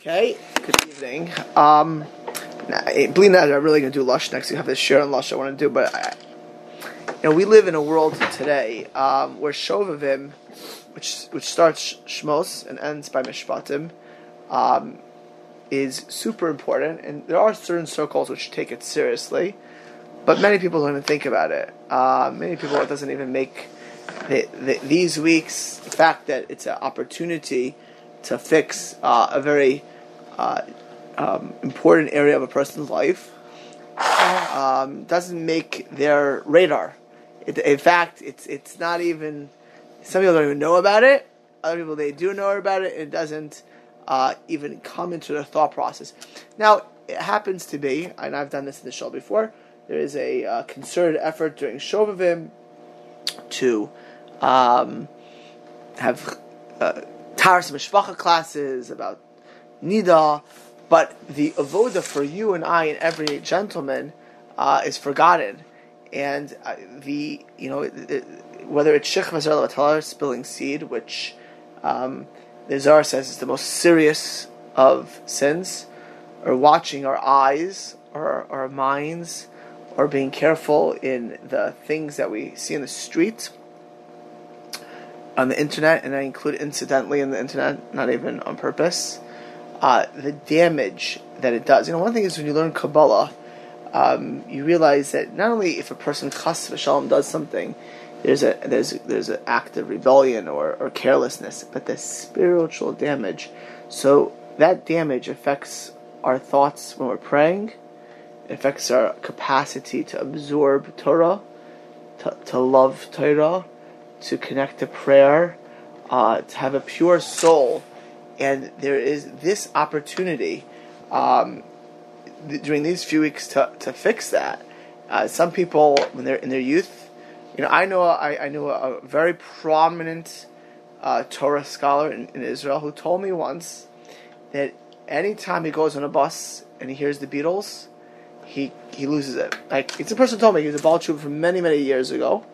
Okay, good evening. Um, believe that I'm really going to do Lush next. You have this share on Lush I want to do, but I, you know, we live in a world today um, where Shovavim, which which starts Shmos and ends by Mishpatim, um, is super important, and there are certain circles which take it seriously, but many people don't even think about it. Uh, many people it doesn't even make the, the, these weeks. The fact that it's an opportunity to fix uh, a very uh, um, important area of a person's life um, doesn't make their radar. It, in fact, it's it's not even. Some people don't even know about it. Other people they do know about it. It doesn't uh, even come into their thought process. Now it happens to be, and I've done this in the show before. There is a uh, concerted effort during Shovavim to um, have uh, Taharas Mishpacha classes, about Nida, but the avoda for you and I and every gentleman uh, is forgotten. And uh, the, you know, whether it's Shech Mazar spilling seed, which um, the Zohar says is the most serious of sins, or watching our eyes or our minds, or being careful in the things that we see in the street on the internet, and I include incidentally in the internet, not even on purpose, uh, the damage that it does. You know, one thing is when you learn Kabbalah, um, you realize that not only if a person chas v'shalom does something, there's a there's there's an act of rebellion or, or carelessness, but the spiritual damage. So that damage affects our thoughts when we're praying. It affects our capacity to absorb Torah, to, to love Torah, to connect to prayer, uh, to have a pure soul. And there is this opportunity um, th- during these few weeks to, to fix that. Uh, some people, when they're in their youth, you know, I know I, I knew a, a very prominent uh, Torah scholar in, in, Israel who told me once that anytime he goes on a bus and he hears the Beatles, he he loses it. Like it's a person told me he was a Baal from many many years ago,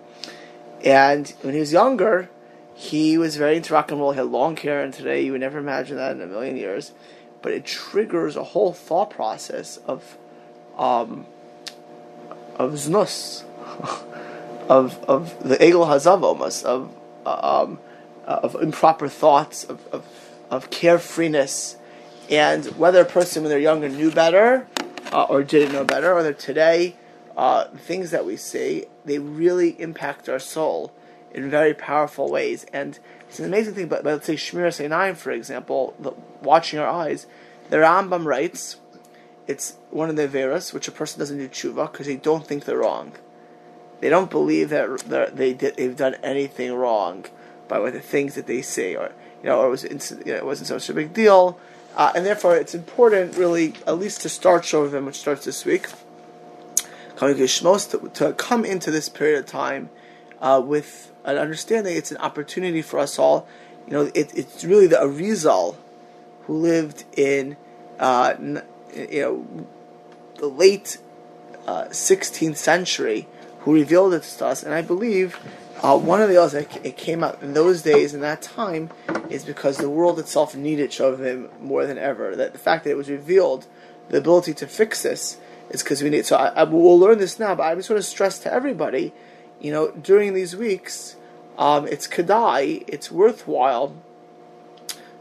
and when he was younger, he was very into rock and roll. He had long hair, and today you would never imagine that in a million years. But it triggers a whole thought process of, um, of znus, of of the egel hazav almost of um, of improper thoughts of, of of carefreeness, and whether a person when they're younger knew better uh, or didn't know better, or that today uh, things that we see, they really impact our soul in very powerful ways. And it's an amazing thing, but, but let's say Shmiras Einayim, for example, the, watching our eyes, the Rambam writes, it's one of the Veras, which a person doesn't do tshuva because they don't think they're wrong. They don't believe that they did, they've done anything wrong by what the things that they say, or you know, or it, was, you know, it wasn't such a big deal. Uh, and therefore, it's important, really, at least to start Shovavim, which starts this week, to to, come into this period of time uh, with an understanding it's an opportunity for us all. You know, it, it's really the Arizal who lived in, uh, you know, the late uh, 16th century who revealed it to us, and I believe uh, one of the others that it came out in those days in that time is because the world itself needed Shovim more than ever. That the fact that it was revealed, the ability to fix this, is because we need. So I, I, we'll learn this now, but I just want to stress to everybody, you know, during these weeks, um, it's kadai, it's worthwhile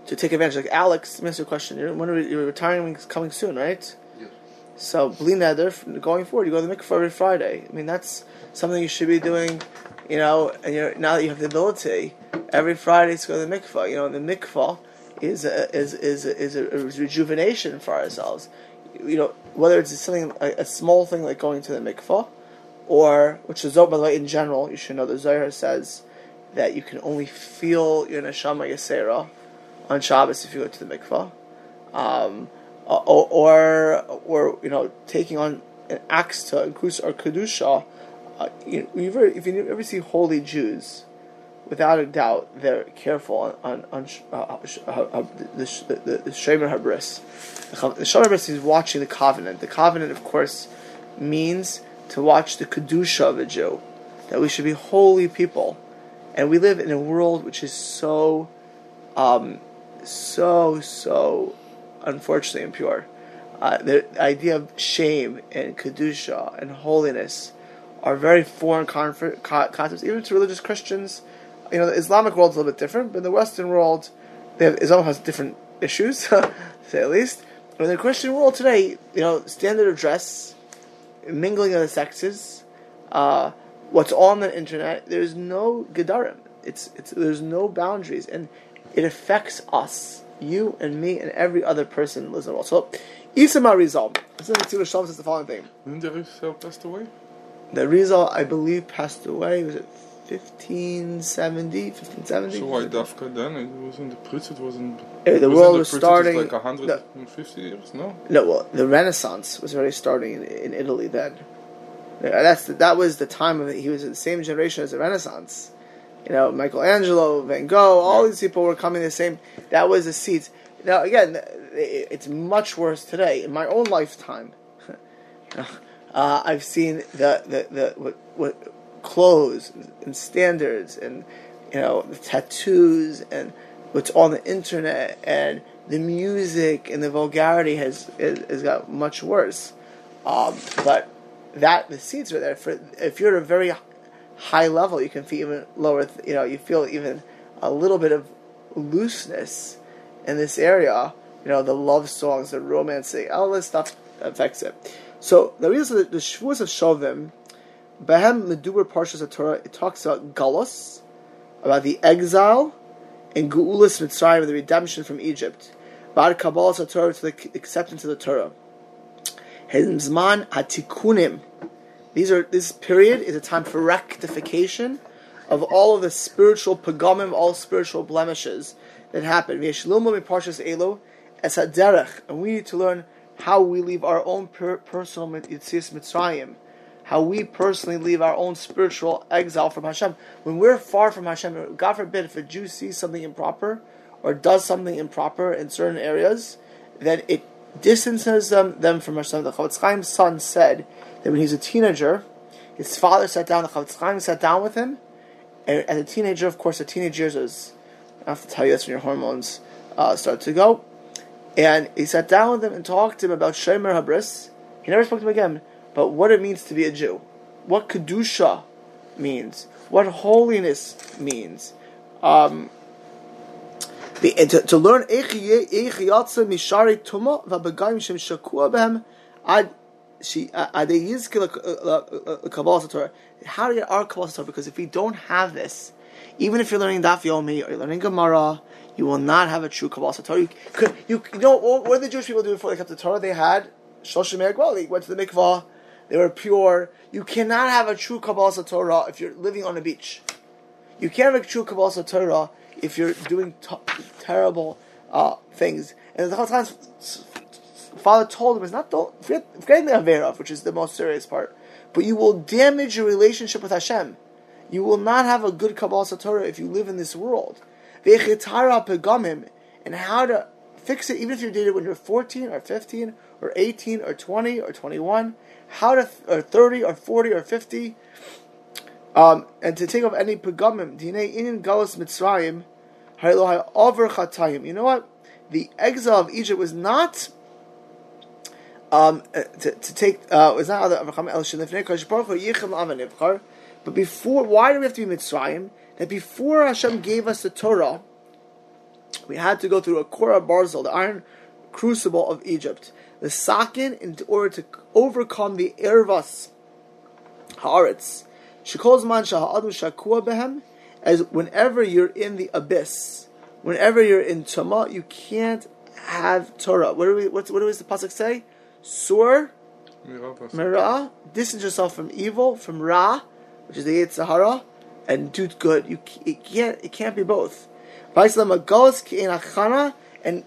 to take advantage. Like Alex, answer a question. You're, when are you're retiring coming soon, right? Yes. So bli neder, going forward, you go to the mikvah every Friday. I mean, that's something you should be doing. You know, and you're, now that you have the ability, every Friday to go to the mikvah. You know, the mikvah is a, is is a, is a, rejuvenation for ourselves. You know, whether it's something a, a small thing like going to the mikvah, or which is by the way in general, you should know the Zohar says that you can only feel your neshama yasera on Shabbos if you go to the mikvah, um, or, or, or you know taking on an axe to increase our kedusha. Uh, you know, if you ever see holy Jews, without a doubt, they're careful on, on, on uh, uh, uh, uh the, the, the, Shemer Habris. The Shemer Habris is watching the covenant. The covenant, of course, means to watch the Kedusha of a Jew, that we should be holy people. And we live in a world which is so, um, so, so unfortunately impure. Uh, the idea of shame and kedusha and holiness are very foreign concepts, even to religious Christians. You know, the Islamic world is a little bit different, but in the Western world, have, Islam has different issues, to say at least. But in the Christian world today, you know, standard of dress, mingling of the sexes, uh, what's on the internet, there's no gedarim. It's, it's, there's no boundaries, and it affects us, you and me, and every other person in the world. So, Isama Rizal. Listen to the Shalom says the following thing. Didn't the Arizal passed away? The Arizal, I believe, passed away. Was it 1570? 1570? So why Dafka then? It was in the Pritz, it was in. Uh, the world was starting. like 150 no, years, no? No, well, the Renaissance was already starting in, in Italy then. That's the, that was the time of it. He was in the same generation as the Renaissance. You know, Michelangelo, Van Gogh, all yeah. these people were coming the same. That was the seeds. Now, again, it's much worse today. In my own lifetime, uh, I've seen the the, the what, what clothes and standards and you know the tattoos and what's on the internet and the music and the vulgarity has has, got much worse. Um, but that the seeds are there for if you're at a very high level, you can feel even lower. You know, you feel even a little bit of looseness in this area. You know, the love songs, the romancing, all this stuff affects it. So the reason the, the Shavuos of Shovim, Behem Meduber Parshas Torah, it talks about Galus, about the exile, and Geulas Mitzrayim, the redemption from Egypt. Bad Kabbalah Torah to the acceptance of the Torah. Hezman Atikunim. These are this period is a time for rectification of all of the spiritual pagamim, all spiritual blemishes that happen. And we need to learn how we leave our own per- personal Yitzis Mitzrayim, how we personally leave our own spiritual exile from Hashem. When we're far from Hashem, God forbid, if a Jew sees something improper or does something improper in certain areas, then it distances them, them from Hashem. The Chofetz Chaim's son said that when he was a teenager, his father sat down, the Chofetz Chaim sat down with him, and as a teenager, of course, the teenage years is, I have to tell you, this when your hormones uh, start to go. And he sat down with him and talked to him about Shomer Habris. He never spoke to him again, but what it means to be a Jew, what kedusha means, what holiness means. Um, the, and to, to learn. How to get our kabbalah Torah? Because if we don't have this, even if you're learning Daf Yomi or you're learning Gemara you will not have a true Kabbalah Torah. You, could, you, you know, what, did the Jewish people do before they kept the Torah? They had Shloshim Well, They went to the mikvah. They were pure. You cannot have a true Kabbalah Torah if you're living on a beach. You can't have a true Kabbalah Torah if you're doing t- terrible uh, things. And the whole father told him, "It's not the forgetting the avera, which is the most serious part, but you will damage your relationship with Hashem. You will not have a good Kabbalah Torah if you live in this world." and how to fix it, even if you're dated when you're 14 or 15 or 18 or 20 or 21, how to, or 30 or 40 or 50, um, and to take off any pegamim, dine in galus mitzrayim, over chatayim. You know what? The exile of Egypt was not um, uh, to, to take uh, was not other but before why do we have to be Mitzrayim? that before Hashem gave us the Torah, we had to go through a Korah Barzel, the iron crucible of Egypt, the Sakin, in order to overcome the Ervas Haaretz. Shekol Zman Shahadu Shakua Behem, as whenever you're in the abyss, whenever you're in Tama, you can't have Torah. What do we? What, does the pasuk say? Sur, Mira, distance yourself from evil, from Ra, which is the Yetzer Hara, and do good. You it can't it can't be both. And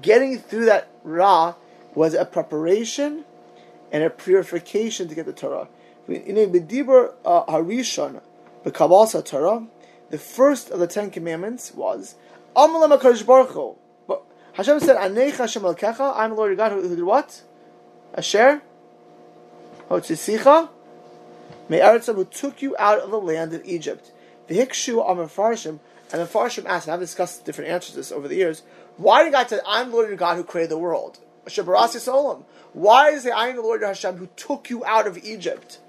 getting through that ra was a preparation and a purification to get the Torah. In a bedibur uh, harishon, the Kabbalah Torah, the first of the Ten Commandments was Amalam Hakadosh Baruch. But Hashem said, "Anei Hashem Elkecha." I'm the Lord your God who, who did what? Asher. Hotzisicha Me'eretzim who took you out of the land of Egypt. The Hikshu Amafarshim, and the Farshim asked, and I've discussed different answers to this over the years, Why did God say, I'm the Lord your God who created the world? Why is it, I am the Lord Hashem who took you out of Egypt?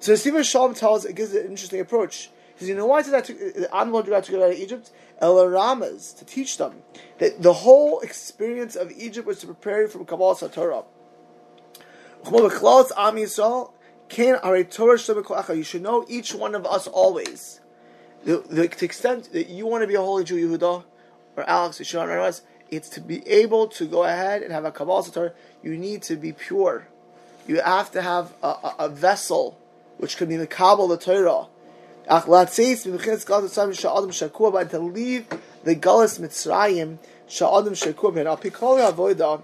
So Stephen Shalom tells, it gives an interesting approach. He says, you know why did I took, the Lord your God took you out of Egypt? Elaramas, to teach them that the whole experience of Egypt was to prepare you from Kabbalah Satorah. You should know each one of us always. The, the, the extent that you want to be a holy Jew, Yehuda, or Alex, Yishon, or us, it's to be able to go ahead and have a Kabbalah Satorah. You need to be pure. You have to have a, a, a vessel which can be the Kabbalah Torah. But to leave the Gullus Mitzrayim, Sha'adim Shekub,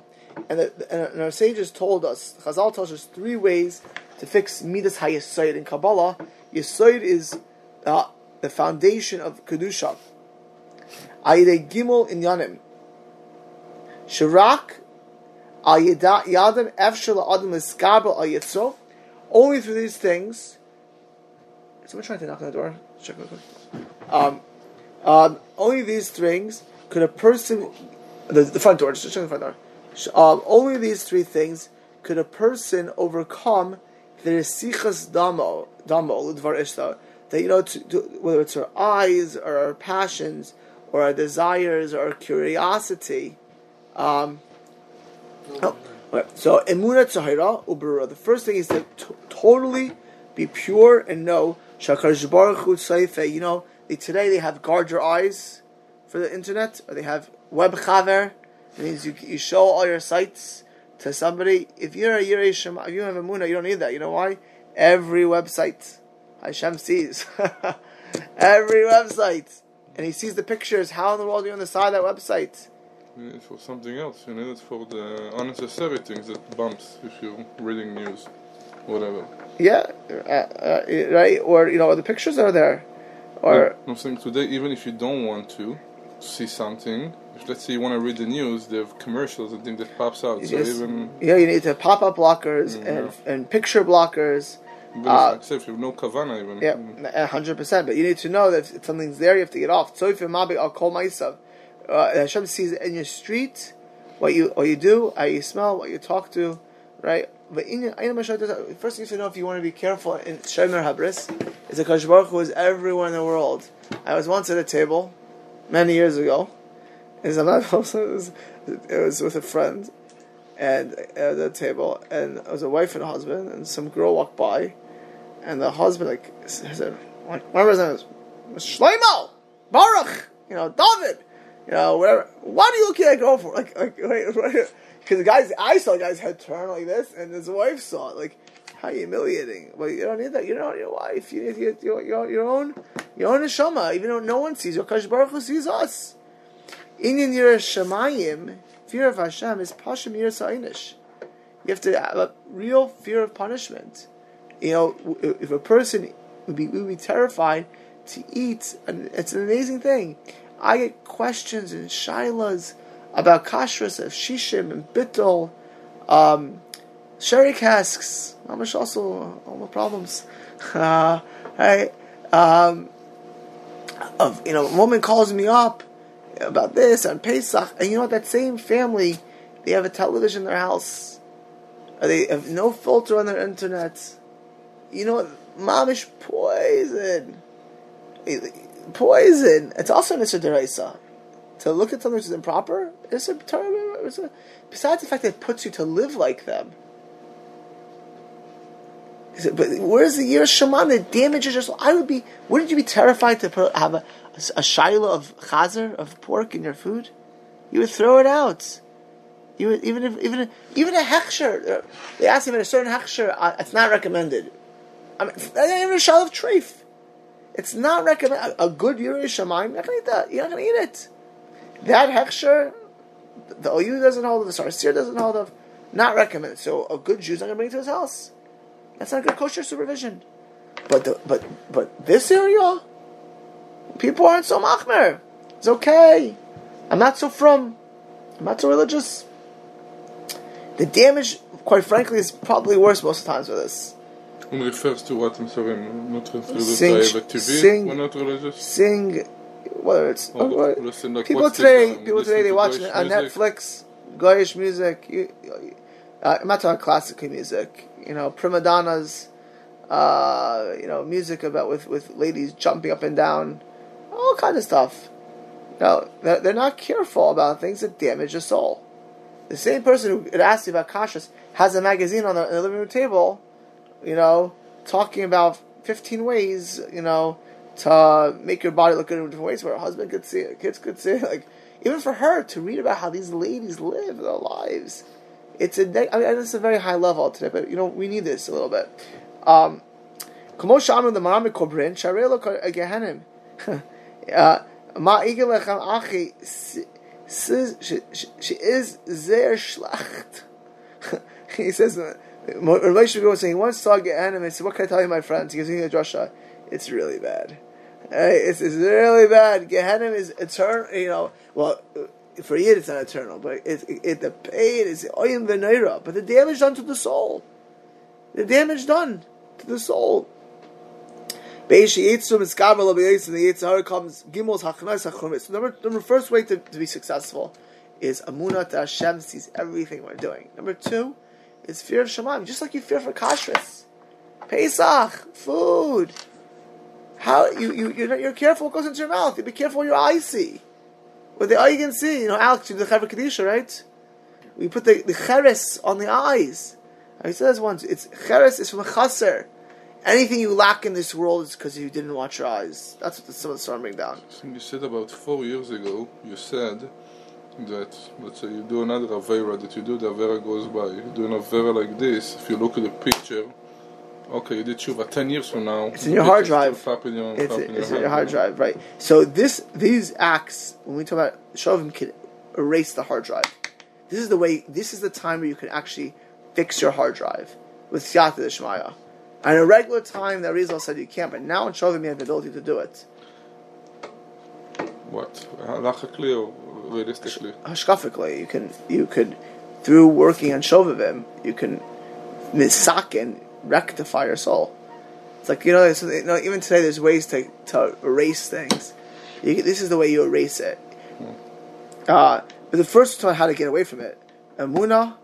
and and, our sages told us, Chazal tells us three ways to fix Midas HaYesoid in Kabbalah. Yesoid is uh, the foundation of Kedusha. Ayidei Gimel in Yanim. Shirak, Yadam Adam. Only through these things. Is someone trying to knock on the door? Check real quick. Um, um, only these things could a person. The, the front door, just check the front door. Um, only these three things could a person overcome their sichas damo, damo, ludvar ishta. That, you know, to, to, whether it's our eyes or our passions or our desires or our curiosity. Um, oh, okay. So, emuna tzahira ubura. The first thing is to t- totally be pure and know shakar baruch You know, they, today they have guard your eyes for the internet, or they have WebChaver. It means you, you show all your sites to somebody. If you're a Yirei if you have a Muna, you don't need that. You know why? Every website, Hashem sees. Every website. And he sees the pictures. How in the world are you on the side of that website? It's for something else. You know, it's for the unnecessary things that bumps if you're reading news, whatever. Yeah, uh, uh, right. Or you know, the pictures are there. Or I'm saying today, even if you don't want to see something, if let's say you want to read the news, they have commercials and things that pops out. So even yeah, you need to pop up blockers and yeah. and picture blockers. Uh, except if you no kavana even. Yeah, hundred percent. But you need to know that if something's there, you have to get off. So if you're mabi, I'll call myself. Uh, Hashem sees in your street what you what you do, how you smell, what you talk to, right? But in first thing you to know if you want to be careful in Shemer Habris is that Kadosh Baruch Hu is everywhere in the world. I was once at a table many years ago. It was, it was with a friend and at the table, and it was a wife and a husband, and some girl walked by, and the husband like said, "Whatever his name is, Shlomo, Baruch, you know, David, you know, whatever. What are you looking at that girl for? Like, like. Because the guy's, I saw the guy's head turn like this, and his wife saw it. Like, how humiliating! But you don't need that. You don't need your wife. You need your, your, your, your own your own neshama. Even though no one sees you, Kadosh Baruch Hu sees us. Inyan Yirah Shemayim, fear of Hashem is Pashim Yirah Sa'inish. You have to have a real fear of punishment. You know, if a person would be would be terrified to eat, it's an amazing thing. I get questions and shilas about kashrus of shishim and bittul, um, sherry casks. Mamish also all the problems. Uh, right? Um, of you know, a woman calls me up about this on Pesach, and you know that same family, they have a television in their house, they have no filter on their internet. You know, what? mamish poison, poison. It's also an Issa to look at something which is improper is a besides the fact that it puts you to live like them. But where's the year Shema that damages yourself? I would be. Wouldn't you be terrified to put, have a, a, shiloh of chazer of pork in your food? You would throw it out. You would, even if even even a hechsher. Uh, they ask him in a certain hechsher, uh, it's not recommended. I mean, even a shiloh of treif. It's not recommended. A, good Yerei Shemaim, you're not going to eat that. You're not going to eat it. That hechsher, the OU doesn't hold of, the Sarsier doesn't hold of, not recommended. So a good Jew's not going to bring it to his house. That's not good kosher supervision. But the, but but this area, people aren't so machmer. It's okay. I'm not so from. I'm not so religious. The damage, quite frankly, is probably worse most of the times with this. Refers to what? I'm sorry, I'm not sing, sing, we're not religious. Sing whether it's Well, uh, listen, like, people today, people today they to watch Goyish on music? Netflix, Goyish music. You, you- uh, I'm not talking classical music. You know, prima donnas. Uh, you know, music about with with ladies jumping up and down, all kind of stuff. Know, they're, they're not careful about things that damage the soul. The same person who asked you about kashrus has a magazine on the, the living room table, you know, talking about 15 ways, you know, to make your body look good in different ways where a husband could see it, kids could see it. Like, even for her to read about how these ladies live their lives, it's a, I mean, it's a very high level today, but, you know, we need this a little bit. Um, she is sehr schlacht. he says, Shmuel was saying, once saw Gehenna and said, what can I tell you, my friends? He "You need a drasha. It's really bad. Hey, it's, it's really bad. Gehenna is eternal, you know, well, for Yid it's not eternal, but it, it, the pain is oyim v'neira, but the damage done to the soul. The damage done to the soul. Beishi Yitzum is Gabel of Yitzum, the Yitzhar comes Gimels Hachnas Hachumis. So number, number first way to, to be successful is Amunat Hashem sees everything we're doing. Number two is fear of Shemaim, just like you fear for kashrus. Pesach, food. How you you you're, not, you're careful what goes into your mouth. You be careful what your eyes see. What the eye can see. You know, Alex, you do the Chevra Kadisha, right? We put the the cheres on the eyes. I said this once. It's cheres is from a chaser. Anything you lack in this world is because you didn't watch your eyes. That's what the, some of the storm bring down. Think you said about four years ago, you said that, let's say you do another Avera, that you do the Avera goes by. You do an Avera like this, if you look at the picture, okay, you did Tshuva 10 years from now. It's in your hard drive. in your, It's, popping it's in in your hard drive, right? So this these acts, when we talk about Shovim, can erase the hard drive. This is the way. This is the time where you can actually fix your hard drive with Siyata Deshmaya. At a regular time, that Arizal said you can't, but now in Shovim you have the ability to do it. What? Halachically or realistically? Hashkafically, you can you could through working on Shovavim, you can misakin rectify your soul. It's like you know, you know, even today there's ways to, to erase things. You, this is the way you erase it. Uh, but the first one, how to get away from it, Amuna,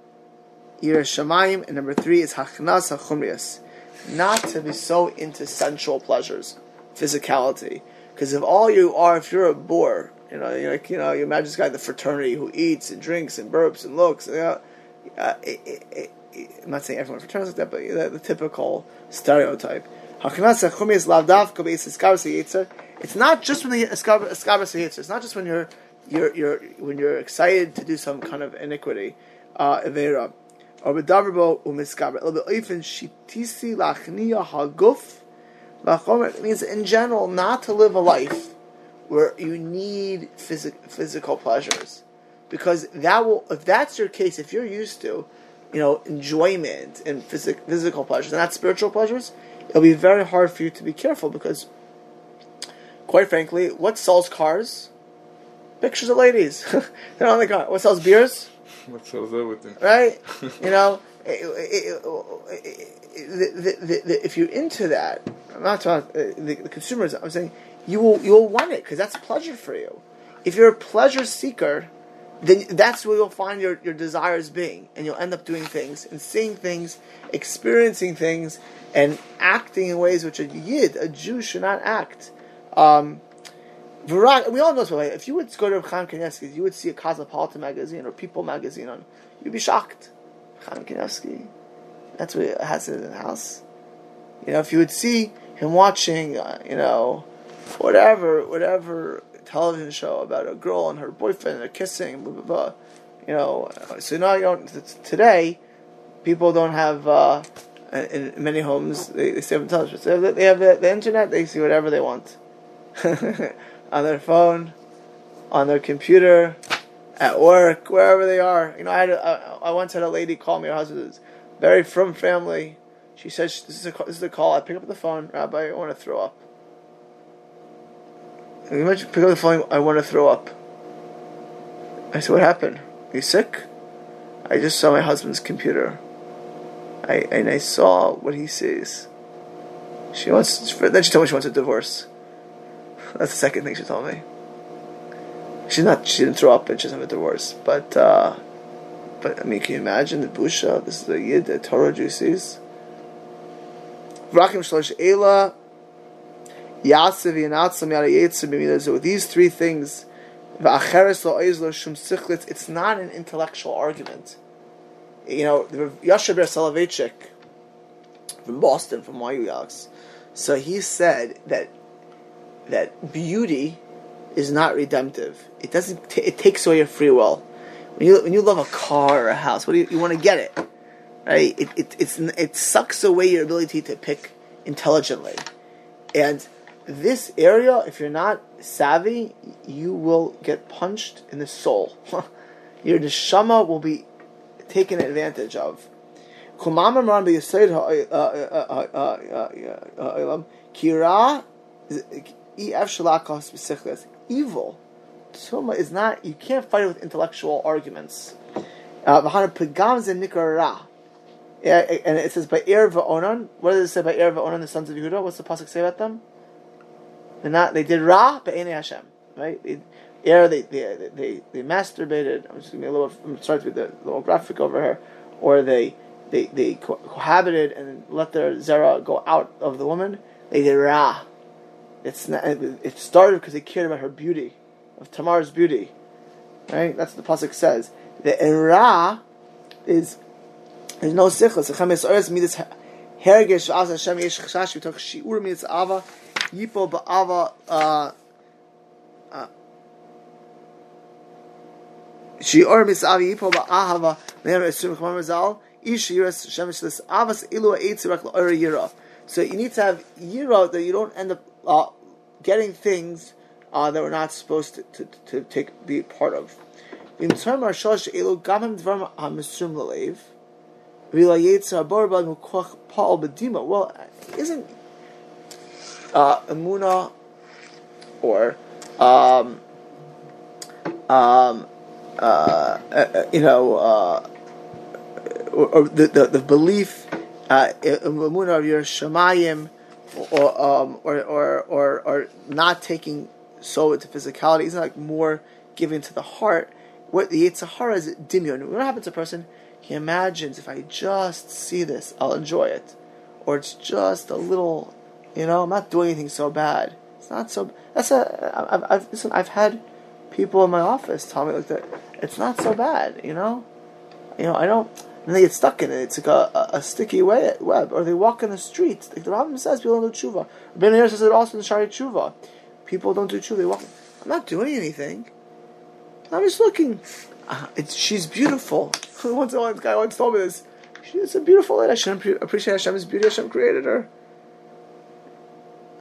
Yir Shamayim, and number three is Hachnas Hachumrias, not to be so into sensual pleasures, physicality. Because if all you are, if you're a bore, you know, you're like you know, you imagine this guy in the fraternity who eats and drinks and burps and looks. You know, uh, it, it, it, I'm not saying everyone fraternities like that, but the, the typical stereotype. It's not just when the Yitzer. It's not just when you're you're, you're when you're excited to do some kind of iniquity, uh, avera, or bedavrbo umiskaber. Even shitisi lachniya haguf lachomer. It means in general not to live a life where you need physic, physical pleasures, because that will if that's your case, if you're used to, you know, enjoyment and physic, physical pleasures and not spiritual pleasures, it'll be very hard for you to be careful because, quite frankly, what sells cars? pictures of ladies. They're on the car. What sells beers? What sells everything? Right? you know, it, it, it, the, the, the, if you're into that, I'm not talking the, the consumers. I'm saying you will you'll want it because that's pleasure for you. If you're a pleasure seeker, then that's where you'll find your, your desires being, and you'll end up doing things and seeing things, experiencing things, and acting in ways which a yid, a Jew, should not act. Um, we all know this. Way. If you would go to Chaim Kanievsky, you would see a Cosmopolitan magazine or People magazine on. You'd be shocked. Chaim that's what it has in the house. You know, if you would see him watching, uh, you know, whatever, whatever television show about a girl and her boyfriend and they're kissing, blah blah blah. You know, so now you don't. Today, people don't have. Uh, in many homes, they, they on television. So they have the, the internet. They see whatever they want. on their phone, on their computer, at work, wherever they are. You know, I had once had a lady call me. Her husband very from family. She says, "This is a this is a call." I pick up the phone, Rabbi. I want to throw up. And pick up the phone. I want to throw up. I said, "What happened? Are you sick?" I just saw my husband's computer. I and I saw what he sees. She wants. Then she told me she wants a divorce. That's the second thing she told me. She's not. She didn't throw up, and she doesn't have a divorce. But, uh, but I mean, can you imagine the busha? This is the yid, the Torah juices. Vrakim shlosh ela, yasev yanatzam yada yitzim So with these three things, v'acheres lo oiz shum sichlitz. It's not an intellectual argument. You know, Yoshe Ber Soloveitchik from Boston, from YU Alex. So he said that that beauty is not redemptive. It doesn't. T- it takes away your free will. When you when you love a car or a house, what do you, you want to get it? Right? It, it it's it sucks away your ability to pick intelligently, and this area, if you're not savvy, you will get punched in the soul. your neshama will be taken advantage of. Kira evil. Tuma is not, you can't fight it with intellectual arguments. Uh, and it says by Er Va'onan. What does it say by Er Va'onan, the sons of Yehuda? What's the pasuk say about them? They're not. They did Ra but Hashem. Right? They, they, they, they, they masturbated. I'm just giving a little. I'm sorry to be the little graphic over here. Or they they they cohabited and let their zera go out of the woman. They did Ra. It's not, it started because they cared about her beauty, of Tamar's beauty. Right? That's what the pasuk says. The era is there's no sichlas. Chemes ores midas hergesh v'az Hashem yesh chashash. Talk shiur midas ava yipo ba'ava. Uh, uh, shiur midas ava yipo ba'ahava. Meher esrim chmar mazal. Ish yiras shemesh this avas ilu ha'etzirak la'ora yira. So you need to have yira that you don't end up uh, getting things uh, that we're not supposed to, to, to take be part of. Well, isn't uh, emuna or um, um, uh, uh, you know, uh, or, or the, the, the belief uh, emuna of your shemayim or, um, or, or, or, or not taking so into physicality. Isn't like more giving to the heart. What the Yitzhahara is dimion. What happens to a person? He imagines if I just see this, I'll enjoy it, or it's just a little, you know, I'm not doing anything so bad. It's not so. That's a. I've, I've listen. I've had people in my office tell me like that. It's not so bad, you know. You know, I don't and they get stuck in it. It's like a, a, a sticky web, or they walk in the street. Like the Rambam says, people don't do tshuva. Ben Meir says it also in Shaarei Tshuva. People don't do tshuva. They walk. I'm not doing anything. I'm just looking. Uh, it's she's beautiful. once one guy once told me this. She's a beautiful lady. I should appreciate Hashem's beauty. Hashem created her.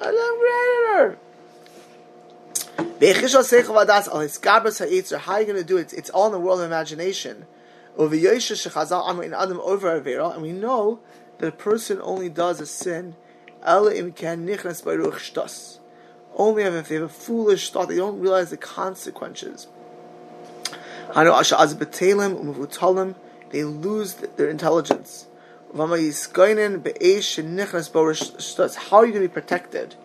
Hashem created her. How are you going to do it? It's all in the world of imagination and we know that a person only does a sin only if they have a foolish thought, they don't realize the consequences. They lose their intelligence. How are you going to be protected?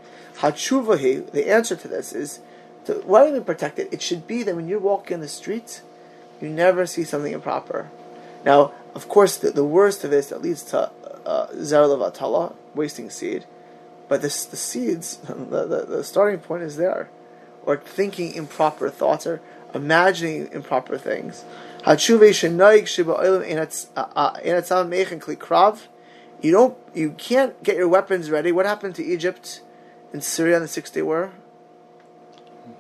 The answer to this is, to, why are you protected? It should be that when you're walking in the street, you never see something improper. Now, of course, the, the worst of this that leads to uh, Vatala, wasting seed, but this, the seeds, the, the, the starting point is there. Or thinking improper thoughts, or imagining improper things. Uh, uh, you don't, you can't get your weapons ready. What happened to Egypt in Syria in the Six Day War?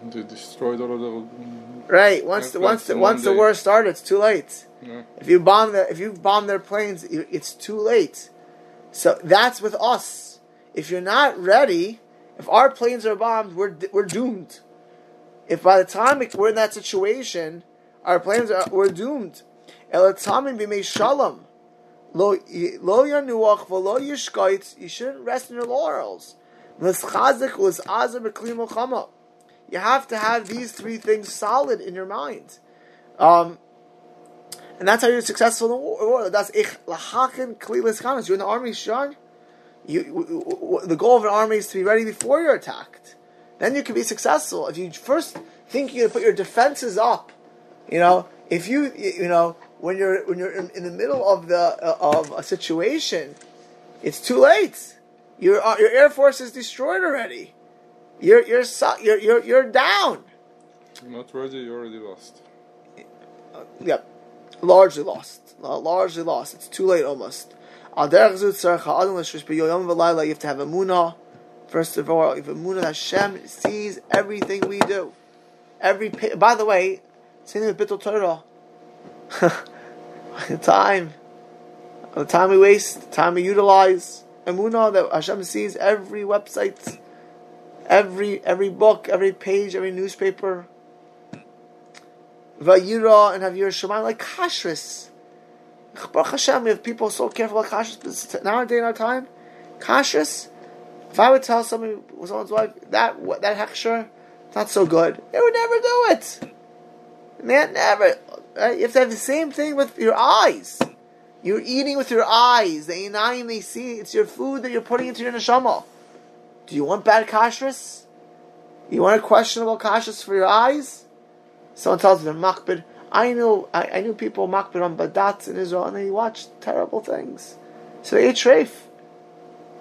They destroyed all of the Right. Once the once the once the war started, it's too late. Yeah. If you bomb the if you bomb their planes, it's too late. So that's with us. If you're not ready, if our planes are bombed, we're we're doomed. If by the time we're in that situation, our planes are we're doomed. Elatamin b'mei shalom. Lo lo v'lo yishkait. You shouldn't rest in your laurels. You have to have these three things solid in your mind. Um, and that's how you're successful in the war. That's ich lachakin klilis. You're in the army, Sean. You, the goal of an army is to be ready before you're attacked. Then you can be successful. If you first think you can put your defenses up. You know, if you you know when you're when you're in, in the middle of the uh, of a situation, it's too late. Your uh, your air force is destroyed already. You're you're su- you're you're, you're down. Not ready, you already lost. Yep, largely lost. Uh, largely lost. It's too late almost. You have to have emunah. First of all, if emunah Hashem sees everything we do. Every by the way, same with Bittul Torah. the time, the time we waste, the time we utilize. Emunah that Hashem sees every website, every every book, every page, every newspaper. Vayira and have your Shemaim like kashrus. Baruch Hashem, we have people so careful about kashrus. Nowadays in our time, kashrus. If I would tell somebody, someone's wife, that what that hechsher, not so good, they would never do it. Man, never. Right? You have to have the same thing with your eyes. You're eating with your eyes. The inayim they see. It's your food that you're putting into your neshama. Do you want bad kashrus? You want a questionable kashrus for your eyes? Someone tells me they're makbid. I knew I, I knew people makbid on badats in Israel, and they watched terrible things. So they ate treif.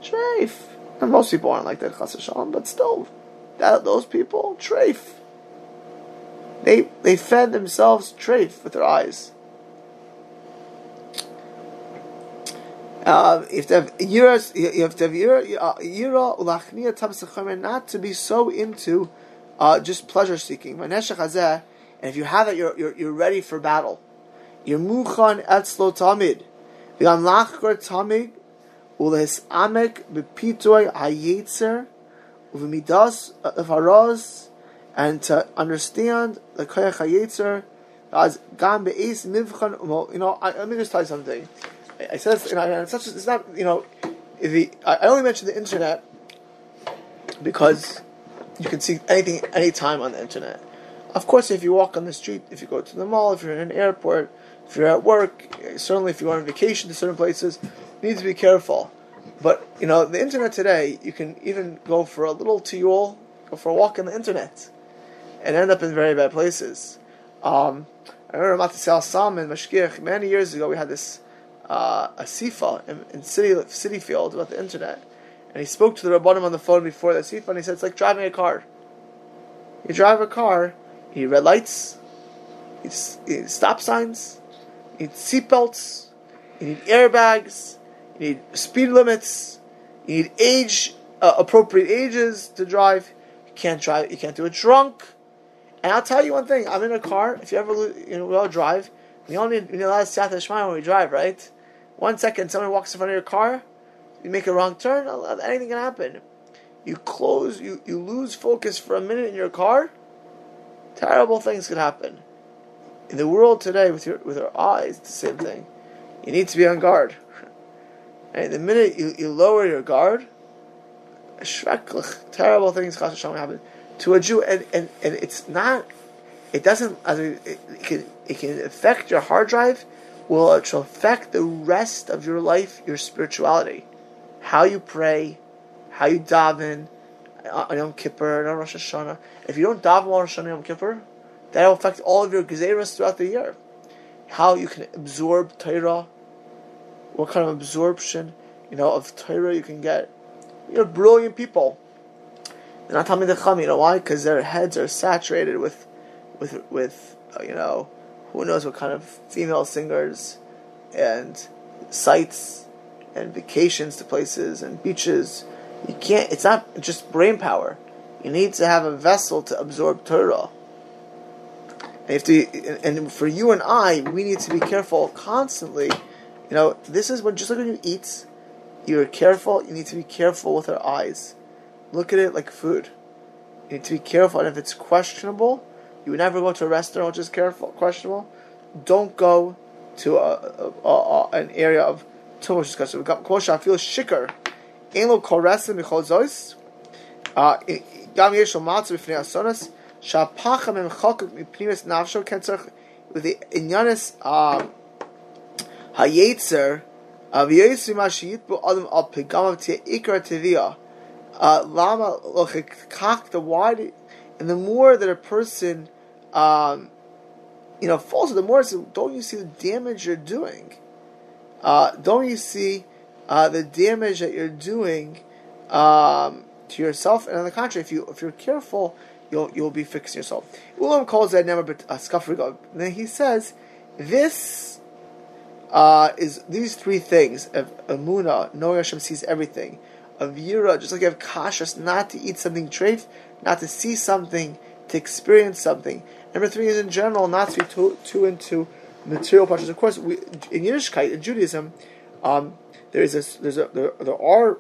Treif. And most people aren't like that, chas v'shalom, but still, that, those people, treif. They they fed themselves treif with their eyes. Uh, if they have yiras, you have to have ulachnia tam not to be so into uh, just pleasure seeking. And if you have it, you're, you're, you're ready for battle. You're muchan etzlo tamid. V'gam lachkor tamid ulehis amek bepitoy hayetzer uv'midas haraz and to understand the koyach hayetzer as gam be'es mivchan. You know, I, let me just tell you something. I said you know, it's, such, it's not you know the I only mentioned the internet because you can see anything anytime on the internet. Of course, if you walk on the street, if you go to the mall, if you're in an airport, if you're at work, certainly if you go on vacation to certain places, you need to be careful. But you know, the internet today, you can even go for a little tiyul, go for a walk on the internet, and end up in very bad places. Um, I remember Matisyahu Salomon Mashgiach many years ago. We had this uh, a sifa in, in city Citi Field about the internet, and he spoke to the rabbanim on the phone before the sifa, and he said it's like driving a car. You drive a car, need red lights, need stop signs, need seatbelts, you need airbags, you need speed limits, you need age uh, appropriate ages to drive. You can't drive. You can't do it drunk. And I'll tell you one thing: I'm in a car. If you ever you know we all drive, we all need we need a lot of siyata shema when we drive, right? One second, someone walks in front of your car, you make a wrong turn, anything can happen. You close, you, you lose focus for a minute in your car, terrible things could happen. In the world today, with your with our eyes, it's the same thing. You need to be on guard. And the minute you, you lower your guard, terrible things happen to a Jew, and, and, and it's not, it doesn't, it, it, can, it can affect your hard drive, will it affect the rest of your life, your spirituality, how you pray, how you daven on Yom Kippur, on Rosh Hashanah. If you don't daven on Rosh Hashanah Yom Kippur, that will affect all of your gezeras throughout the year. How you can absorb Torah, what kind of absorption, you know, of Torah you can get. You're brilliant people. They're not the chum, you know why? Because their heads are saturated with, with, with, uh, you know, who knows what kind of female singers and sites and vacations to places and beaches. You can't, it's not just brain power. You need to have a vessel to absorb Torah. And, to, and for you and I, we need to be careful constantly. You know, this is when, just like when you eat, you're careful, you need to be careful with our eyes. Look at it like food. You need to be careful, and if it's questionable, you would never go to a restaurant which is careful, questionable. Don't go to a, a, a, an area of too much discussion. Kosha feel shikar. B'chol zois. Gam yesh b'fnei asonas. Memchokuk mipnimis nafsho ken tzarch with the inyanis hayetzer of yetzer mashiyit bu adam al tia ikar tiviyah. Lama the why And the more that a person, um, you know, falls, the more don't you see the damage you're doing? Uh, don't you see uh, the damage that you're doing um, to yourself? And on the contrary, if you if you're careful, you'll you'll be fixing yourself. Ulam calls that never but a uh, Then he says, this uh, is these three things of emunah, knowing Hashem sees everything, of Yira, just like you have cautious not to eat something treif, not to see something, to experience something. Number three is in general not to be too, too into material pleasures. Of course, we, in Yiddishkeit, in Judaism, um, there is a, there's a, there, there are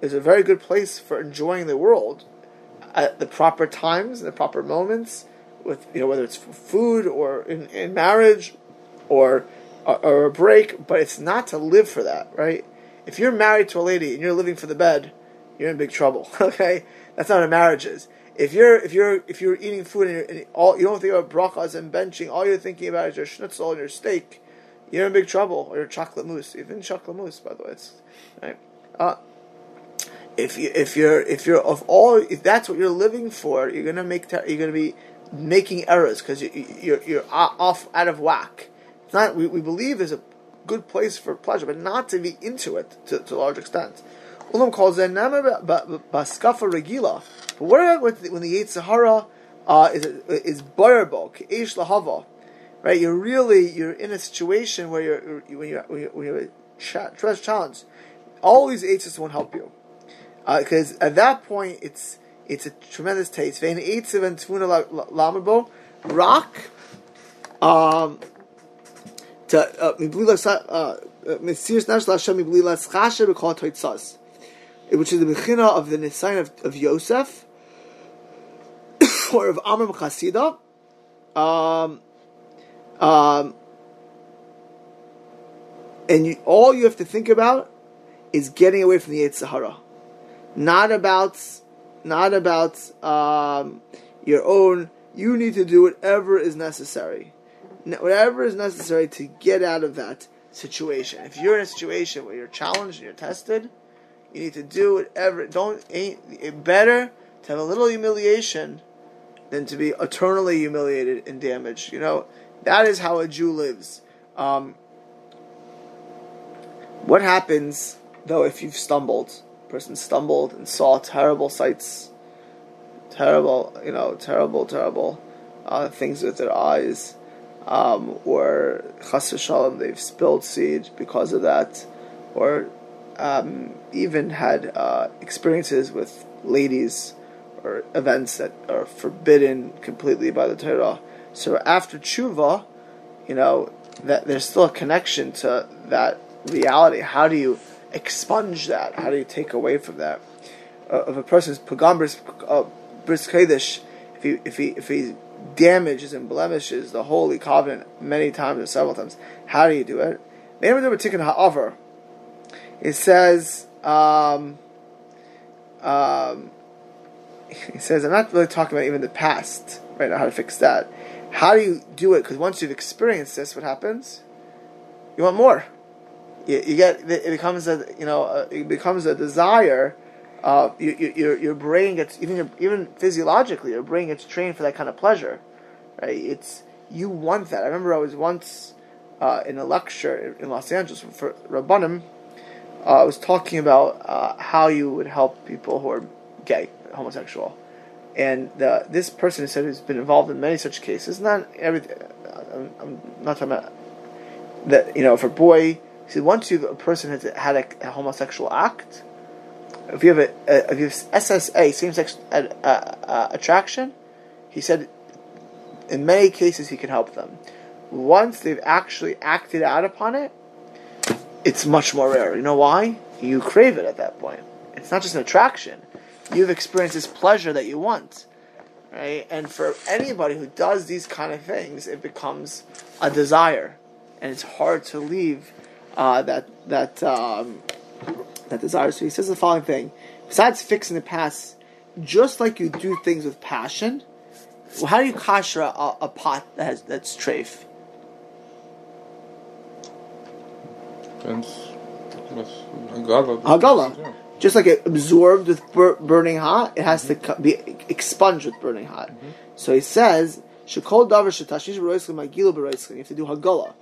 there's a very good place for enjoying the world at the proper times, and the proper moments, with you know whether it's food or in, in marriage or or a break, but it's not to live for that, right? If you're married to a lady and you're living for the bed, you're in big trouble. Okay, that's not a marriage is. If you're if you're if you're eating food and, and all you don't think about brachas and benching, all you're thinking about is your schnitzel and your steak, you're in big trouble. Or chocolate mousse, even chocolate mousse, by the way, right. Uh, if you if you're if you're of all if that's what you're living for, you're gonna make you're gonna be making errors because you, you're you're off out of whack. It's not. We, we believe there's a good place for pleasure, but not to be into it to, to a large extent. Ulam calls it baskafa regila. But what about when the Yetzer Hara uh, is is boyerbo keish lahava? Right, you're really you're in a situation where you're when you're when you're, when challenge. All these eitzes won't help you because uh, at that point it's it's a tremendous taste. Vein eitziv and tfuna lamabo rock. Um, to uh, uh, Toitzas, which is the Bechina of the Nisayin of, of Yosef, or of Amram Chasida. Um, um, and you, all you have to think about is getting away from the Yetzer Hara not about not about um, your own. You need to do whatever is necessary, whatever is necessary to get out of that situation. If you're in a situation where you're challenged and you're tested, you need to do whatever. Don't ain't it better to have a little humiliation than to be eternally humiliated and damaged. You know that is how a Jew lives. Um, what happens though if you've stumbled? person stumbled and saw terrible sights, terrible, you know, terrible, terrible uh, things with their eyes, um, or chas shalom, they've spilled seed because of that, or um, even had uh, experiences with ladies or events that are forbidden completely by the Torah. So after tshuva, you know, that there's still a connection to that reality. How do you expunge that? How do you take away from that? Uh, of a person's pagam bris, uh, bris if he if he if he damages and blemishes the holy covenant many times or several times, how do you do it? It says. Um, um, he says, I'm not really talking about even the past right now, how to fix that. How do you do it? Because once you've experienced this, what happens? You want more you, you get it becomes a you know a, it becomes a desire. Uh, you, you, your your brain gets even your, even physiologically your brain gets trained for that kind of pleasure, right? It's you want that. I remember I was once uh, in a lecture in Los Angeles for Rabbanim. Uh, I was talking about uh, how you would help people who are gay, homosexual, and the, this person said who's been involved in many such cases. Not everything. I'm, I'm not talking about that. You know, for boy See, once you a person has had a, a, homosexual act, if you have a, a if you have SSA, same sex uh, uh, attraction, he said, in many cases he can help them. Once they've actually acted out upon it, it's much more rare. You know why? You crave it at that point. It's not just an attraction. You've experienced this pleasure that you want. Right? And for anybody who does these kind of things, it becomes a desire. And it's hard to leave uh, that that um, that desire. So he says the following thing: besides fixing the past, just like you do things with passion, well, how do you kasher a, a, pot that has that's treif? Hagala. Hagala. Just like it absorbed with bur- burning hot, it has to co- be expunged with burning hot. So he says, "Shekol davar shetashish b'roislim magilu b'roislim." You have to do hagala.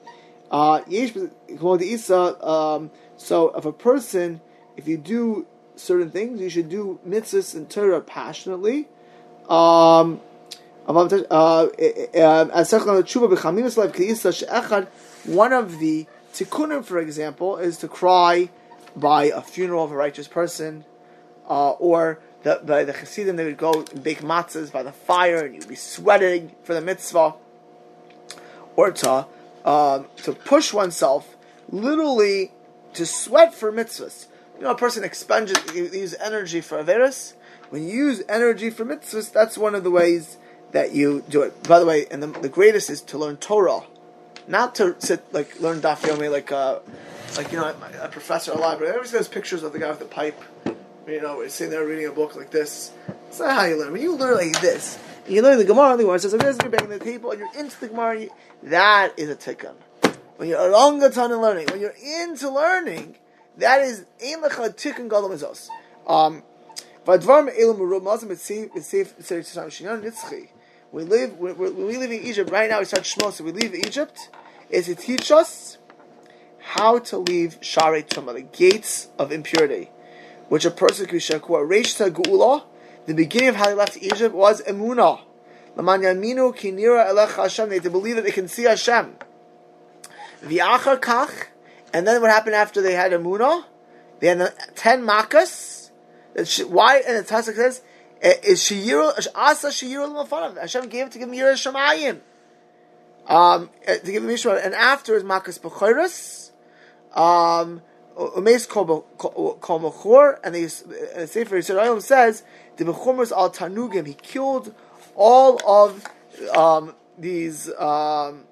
Uh, yesh b'kol de'isa, um, So if a person, if you do certain things, you should do mitzvahs and Torah passionately. Um, uh, one of the tikkunim, for example, is to cry by a funeral of a righteous person, uh, or the, by the Hasidim, they would go and bake matzahs by the fire, and you'd be sweating for the mitzvah, or to um, to push oneself, literally to sweat for mitzvahs. You know, a person you use energy for averus. When you use energy for mitzvahs, that's one of the ways that you do it. By the way, and the, the greatest is to learn Torah, not to sit like learn daf yomi like uh, like you know a, a professor at a library. Everybody those pictures of the guy with the pipe. You know, sitting there reading a book like this. It's not how you learn. When you learn like this, you learn the Gemara, the Gemara says, like this, you're banging the table, and you're into the Gemara, you, that is a tikkun. When you're a longer time in learning, when you're into learning, that is ein lecha tikkun gadol mizos. Um. We live when we live in Egypt right now. We start Shmos. So we leave Egypt is to teach us how to leave Shaarei Tumah, the gates of impurity, which a person could be shakua. Reish Geula, the beginning of how they left Egypt was emunah. Laman yaminu kinira elech Hashem. They had to believe that they can see Hashem. V'achar kach, and then what happened after they had emunah? They had the ten makas. Why? And the Tasik says is Shiyiro Asa Shiyiro L'Mafanav. Hashem gave it to give him Yira Shemayim. Um, to give him Yishmael, and after is Makas Bechoros, um, Umeis Kol Mechor, and the Sefer Yisrael says the Mechomers al Tanugim. He killed all of um, these um,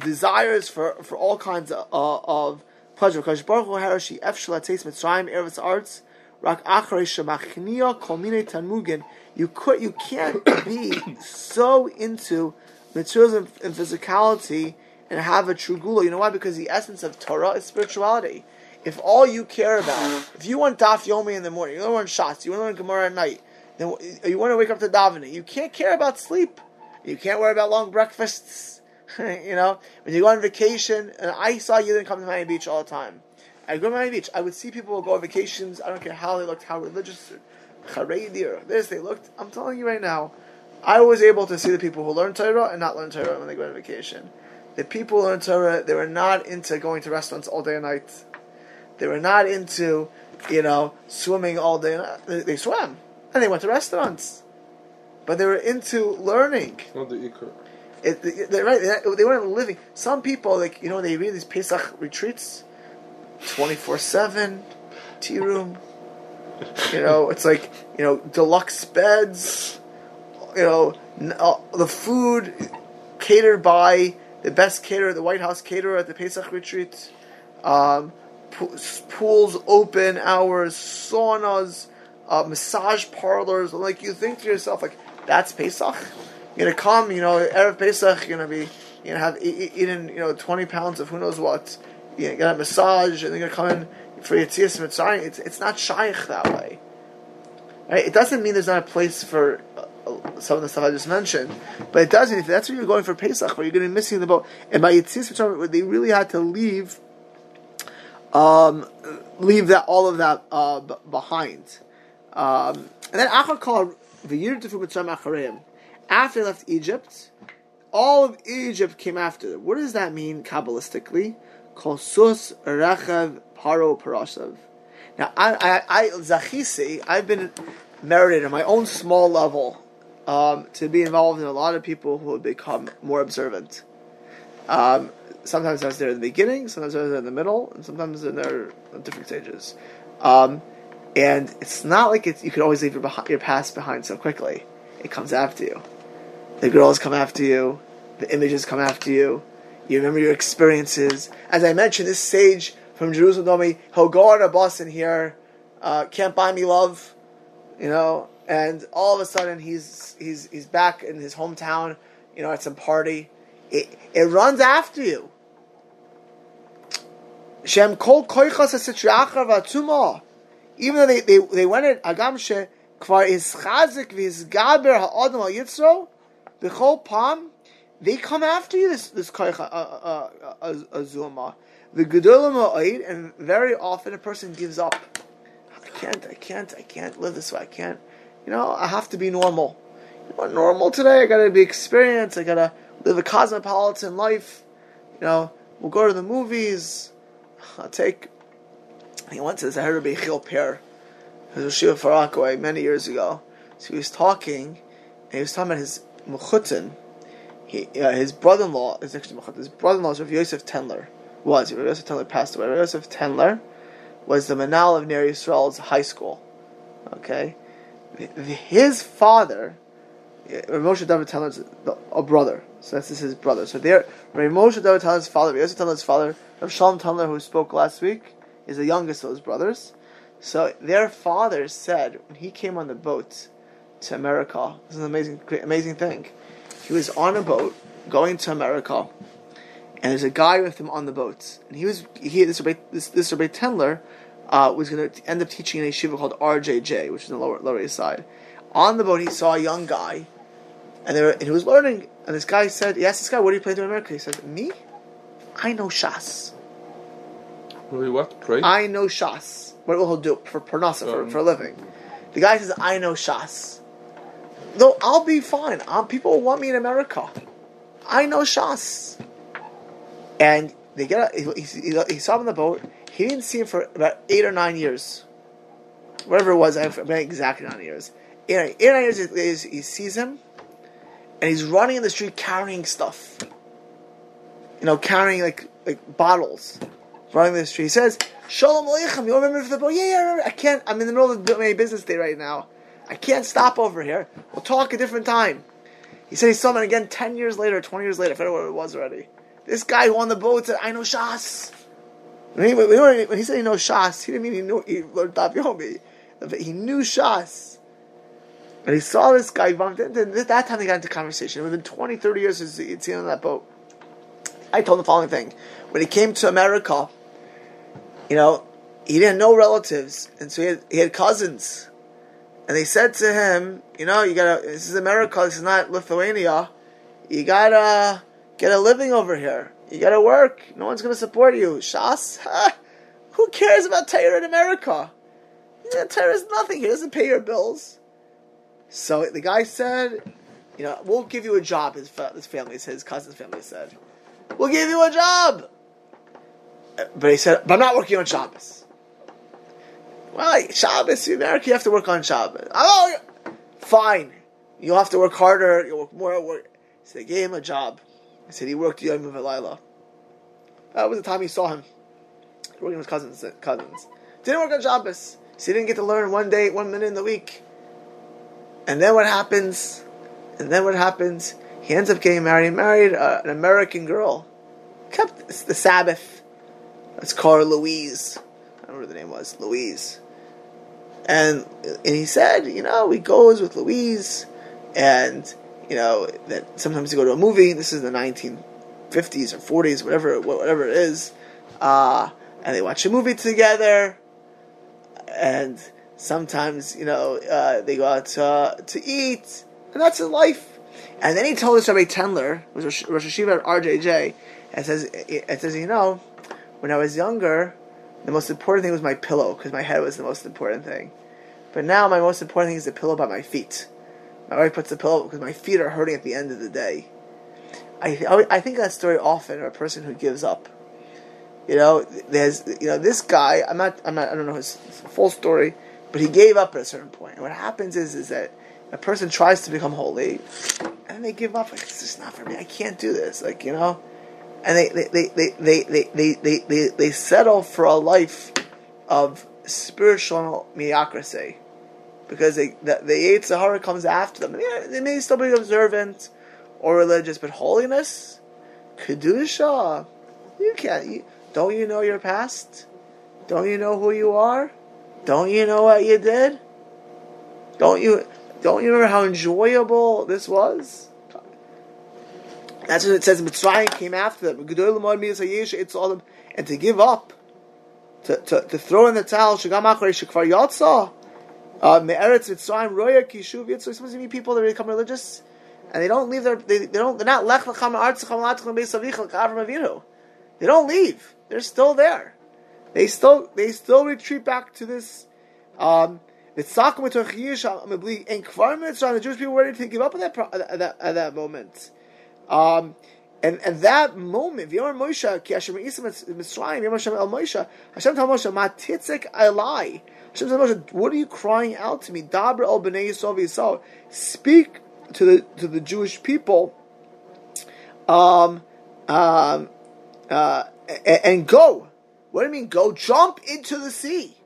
desires for, for all kinds of, uh, of pleasure. Because Baruch Hu Harashi Efshel Ateis Mitzrayim Eretz Arts. Rak shemachnia kolmine tanmugin. You could, you can't be so into materialism and physicality and have a true gula. You know why? Because the essence of Torah is spirituality. If all you care about, if you want daf yomi in the morning, you want to learn shots, you want to learn gemara at night, then you want to wake up to davening. You can't care about sleep. You can't worry about long breakfasts. you know, when you go on vacation, and I saw you didn't come to Miami Beach all the time. I go to Miami Beach. I would see people go on vacations. I don't care how they looked, how religious, Haredi or this they looked. I'm telling you right now, I was able to see the people who learn Torah and not learn Torah when they go on vacation. The people learn Torah, they were not into going to restaurants all day and night. They were not into, you know, swimming all day. They, they swam and they went to restaurants, but they were into learning. Not the ikr. It, they, right, they weren't living. Some people, like you know, they read these Pesach retreats 24 7, tea room. You know, it's like, you know, deluxe beds. You know, uh, the food catered by the best caterer, the White House caterer at the Pesach retreat. Um, pools open hours, saunas, uh, massage parlors. Like, you think to yourself, like, that's Pesach? You're gonna come, you know, Erev Pesach, you're gonna be, you're gonna have eaten, you know, 20 pounds of who knows what you know, get a massage, and they're to come in for Yitzias Mitzrayim. It's, it's not shaykh that way. Right? It doesn't mean there's not a place for uh, some of the stuff I just mentioned, but it does mean if that's where you're going for Pesach, where you're going to be missing the boat. And by Yitzias Mitzrayim, they really had to leave, um, leave that all of that uh, b- behind. Um, and then. After they left Egypt, all of Egypt came after them. What does that mean kabbalistically? Kosus Rechav Paro Parasav. Now, I, I, I Zachisi, I've been merited on my own small level um, to be involved in a lot of people who become more observant. Um, sometimes was there in the beginning, sometimes I was there in the middle, and sometimes in their different stages. Um, and it's not like it's, you can always leave your, behind, your past behind so quickly. It comes after you. The girls come after you. The images come after you. You remember your experiences. As I mentioned, this sage from Jerusalem told me he'll go on a bus in here, uh, can't buy me love, you know, and all of a sudden he's he's he's back in his hometown, you know, at some party. It it runs after you. Shem kol. Even though they, they, they went at Agam she kvar is chazik v'izgaber ha'adam al yitzro, b'chol pam, they come after you, this, this koich uh, uh, uh, azuma. The gedolim ha'ayid, and very often a person gives up. I can't, I can't, I can't live this way, I can't. You know, I have to be normal. You know, normal today, I gotta be experienced, I gotta live a cosmopolitan life. You know, we'll go to the movies, I'll take. He went to this Rabbi Chil Per, who was Shiva Far Rockaway many years ago. So he was talking, and he was talking about his Mechutin. He, uh, his brother-in-law is actually Mechutin. His brother-in-law is Rav Yosef Tendler. Was Rav Yosef Tendler passed away? Rav Yosef Tendler was the Manal of Ner Yisrael's high school. Okay, his father, Rav Moshe David is a brother. So that's his brother. So there, Moshe David Tendler's father, Yosef Tendler's father Rav Shalom Tendler, who spoke last week, is the youngest of those brothers. So their father said when he came on the boat to America, this is an amazing, amazing thing. He was on a boat going to America, and there's a guy with him on the boat, and he was he this Rabbi, this, this Rabbi Tendler uh, was going to end up teaching in a yeshiva called RJJ, which is in the lower lower east side. On the boat, he saw a young guy, and, were, and he was learning. And this guy said, he asked this guy, "What do you play to America?" He said, "Me." I know Shas. Really, what? Pray? I know Shas. What will he do for Parnasa, for, um, for a living? The guy says, I know Shas. Though I'll be fine. I'm, people will want me in America. I know Shas. And they get a, he, he, he, saw him on the boat. He didn't see him for about eight or nine years. Whatever it was, I forget exactly nine years. Eight, or nine years, he sees him, and he's running in the street carrying stuff you know, carrying like like bottles, running in the street. He says, "Shalom aleichem." You remember the boat? Yeah, yeah, I. I can't. I'm in the middle of my business day right now. I can't stop over here. We'll talk a different time. He said he saw him again ten years later, twenty years later. I forget what it was already. This guy who on the boat said, "I know Shas." When he, when he said he knows Shas, he didn't mean he knew he learned. He knew Shas. And he saw this guy bumped into. That time they got into conversation. Within 20, 30 years, he'd seen on that boat. I told him the following thing. When he came to America, you know, he didn't know relatives, and so he had, he had cousins. And they said to him, you know, you gotta, this is America, this is not Lithuania. You gotta get a living over here. You gotta work. No one's gonna support you. Shas? Who cares about Torah in America? Yeah, Torah is nothing. He doesn't pay your bills. So the guy said, you know, we'll give you a job, his, his family, his cousin's family said. We'll give you a job. But he said, but I'm not working on Shabbos. Well, Shabbos, in America, you have to work on Shabbos. Oh, fine. You'll have to work harder. You'll work more. Work. So they gave him a job. He said he worked Yom V'Layla. That was the time he saw him. Working with cousins. Cousins didn't work on Shabbos. So he didn't get to learn one day, one minute in the week. And then what happens? And then what happens? He ends up getting married. He married uh, an American girl. Kept the Sabbath. Let's call her Louise. I don't know what the name was. Louise. And and he said, you know, he goes with Louise, and you know that sometimes you go to a movie. This is the 1950s or 40s, whatever whatever it is, uh, and they watch a movie together. And sometimes you know uh, they go out to, to eat, and that's his life. And then he told this Rabbi Tendler, who was Rosh Hashiva at RJJ, and says, it says, you know, when I was younger, the most important thing was my pillow, because my head was the most important thing. But now my most important thing is the pillow by my feet. My wife puts the pillow because my feet are hurting at the end of the day. I, I think that story often of a person who gives up. You know, there's you know this guy. I'm not I'm not I don't know his full story, but he gave up at a certain point. And what happens is is that a person tries to become holy, and they give up. Like it's just not for me. I can't do this. Like you know, and they they they they they they they, they, they settle for a life of spiritual mediocrity because they the, the Sahara comes after them. They, they may still be observant or religious, but holiness, kedusha, you can't. You, don't you know your past? Don't you know who you are? Don't you know what you did? Don't you? Don't you remember how enjoyable this was? That's what it says. Mitzrayim came after them, and to give up to, to, to throw in the towel. Me'eretz Mitzrayim Roya Kishuv Yitzchak. Sometimes you meet people that become religious and they don't leave their they, they don't they're not lech lecham artzacham latcham beisavich Avram Avinu. They don't leave. They're still there. They still they still retreat back to this. Um, the Jewish people were ready to give up at that at that, at that moment. Um, and and that moment, V'yomar Moshe, ki Hashem Mitzrayim, Yom Hashem El Moshe, Hashem told Moshe, Ma titzik Elai. Hashem what are you crying out to me? Dabra El Bnei Yisrael. Speak to the to the Jewish people, um, um, uh, and, and go. What do you mean go? Jump into the sea.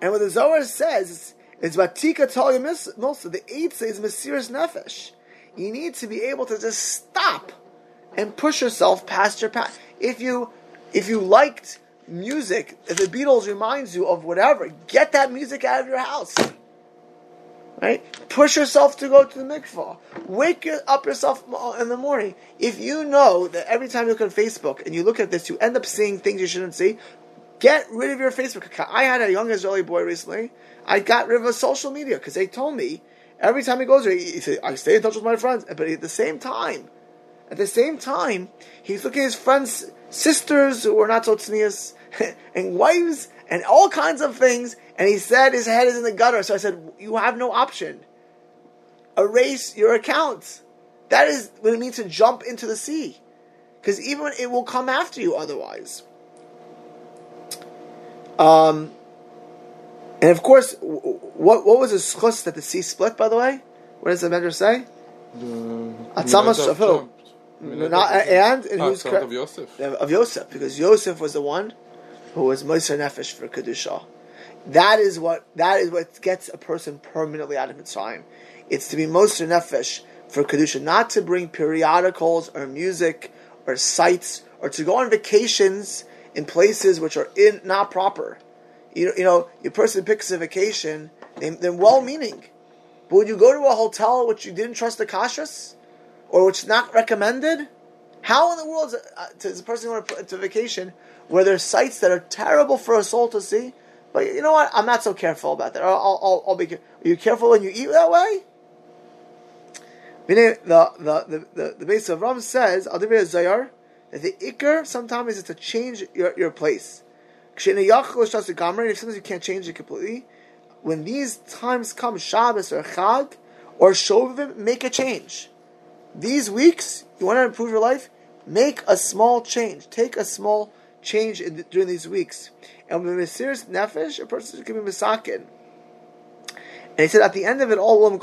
And what the Zohar says is Vatika Talia Milsa. The eighth is Mesiris Nefesh. You need to be able to just stop and push yourself past your path. If you if you liked music, if the Beatles reminds you of whatever, get that music out of your house. Right? Push yourself to go to the mikvah. Wake up yourself uh, in the morning. If you know that every time you look on Facebook and you look at this, you end up seeing things you shouldn't see, get rid of your Facebook account. I had a young Israeli boy recently. I got rid of social media because they told me every time he goes there, he, said, I stay in touch with my friends. But at the same time, at the same time, he's looking at his friends' sisters who are not so tznius, and wives, and all kinds of things, and he said his head is in the gutter. So I said, You have no option. Erase your account. That is what it means to jump into the sea. Because even it will come after you otherwise. Um, and of course, what what was the schus that the sea split, by the way? What does the Medrash say? Atzamas of who? Not, uh, and and ah, who's of Yosef. Of Yosef, because Yosef was the one who was Moser Nefesh for Kedusha. That is what that is what gets a person permanently out of Mitzrayim. It's to be Moser Nefesh for Kedusha, not to bring periodicals or music or sites or to go on vacations in places which are in not proper. You, you know, your person picks a vacation, they, they're well-meaning, but when you go to a hotel which you didn't trust the kashrus, or which is not recommended, how in the world uh, does a person want to, to vacation where there's sites that are terrible for a soul to see? But you know what? I'm not so careful about that. I'll, I'll, I'll be. Are you careful when you eat that way? The the the the, the base of Ram says I'll give a zayar that the ikr sometimes is to change your, your place. If sometimes you can't change it completely, when these times come, Shabbos or Chag or Shovavim, make a change. These weeks, you want to improve your life, make a small change. Take a small change in, during these weeks. And when Mesiris Nefesh, a person is giving Misakin. And he said at the end of it all, the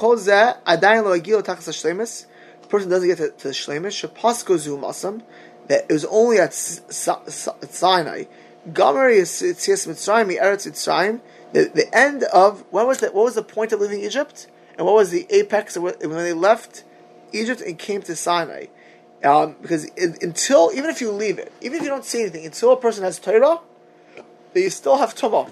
person doesn't get to, to the Shlemish, Shapasko Zumasam, that it was only at Sinai. Gomer is Tzias Mitzrayim, Eretz Mitzrayim. The, the end of what was the what was the point of leaving Egypt, and what was the apex when they left Egypt and came to Sinai? Um, because until even if you leave it, even if you don't see anything, until a person has Torah, they still have Tumah.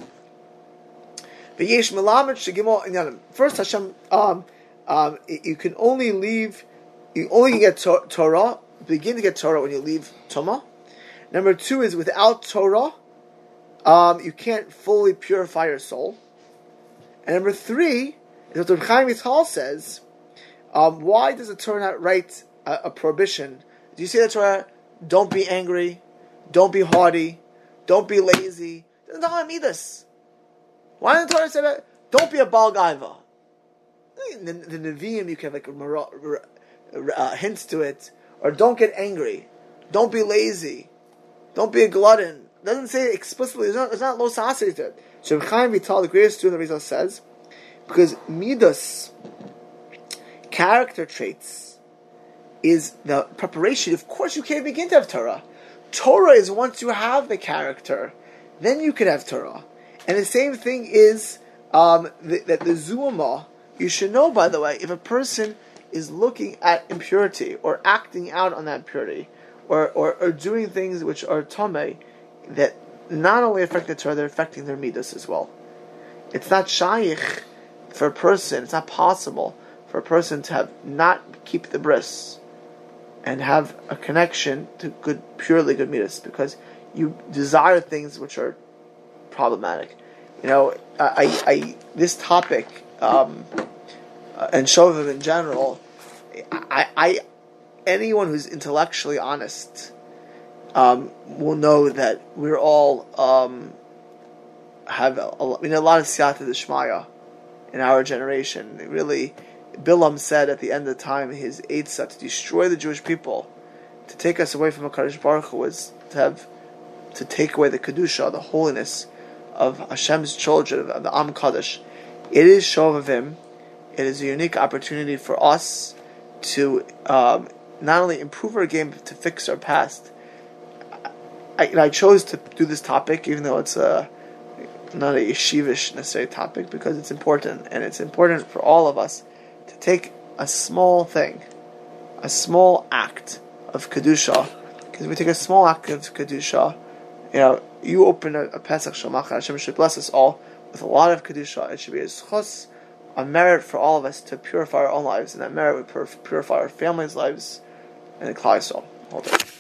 First, Hashem, um, um, you can only leave, you only get to- Torah begin to get Torah when you leave Tuma. Number two is without Torah, um, you can't fully purify your soul. And number three is what the Chaim Vital says. Um, why does the Torah write a, a prohibition? Do you see the Torah? Don't be angry, don't be haughty, don't be lazy. Doesn't tell this. Why did the Torah say that? Don't be a Baal Gaiva. The, the Nevi'im, you can have like uh, hints to it or don't get angry. Don't be lazy. Don't be a glutton. Doesn't say it explicitly. It's not, there's not low sassi to it. So Chaim Vital, the greatest student of the Arizal, says, because midas, character traits, is the preparation. Of course, you can't begin to have Torah. Torah is once you have the character, then you can have Torah. And the same thing is um, that the, the Zuma, you should know, by the way, if a person is looking at impurity or acting out on that purity or, or, or doing things which are tome that not only affect the Torah, they're affecting their midas as well. It's not shaykh for a person, it's not possible for a person to have not keep the bris and have a connection to good, purely good midas because you desire things which are problematic. You know, I, I this topic um, uh, and Shovavim in general, I, I anyone who's intellectually honest um, will know that we're all um, have a, a, I mean, a lot of siyata d'shmaya in our generation. Really, Bilam said at the end of the time, his eitzah to destroy the Jewish people, to take us away from Hakadosh Baruch Hu was to have to take away the kedusha, the holiness of Hashem's children of the Am Kaddish. It is Shovavim. It is a unique opportunity for us to um, not only improve our game but to fix our past. I, I chose to do this topic, even though it's a not a yeshivish necessary topic, because it's important, and it's important for all of us take a small thing, a small act of kedusha. Because we take a small act of kedusha, you know, you open a, a Pesach Shalmach, Hashem should bless us all with a lot of kedusha. It should be a a merit for all of us to purify our own lives, and that merit would purify our families' lives and the Yisrael. Hold on.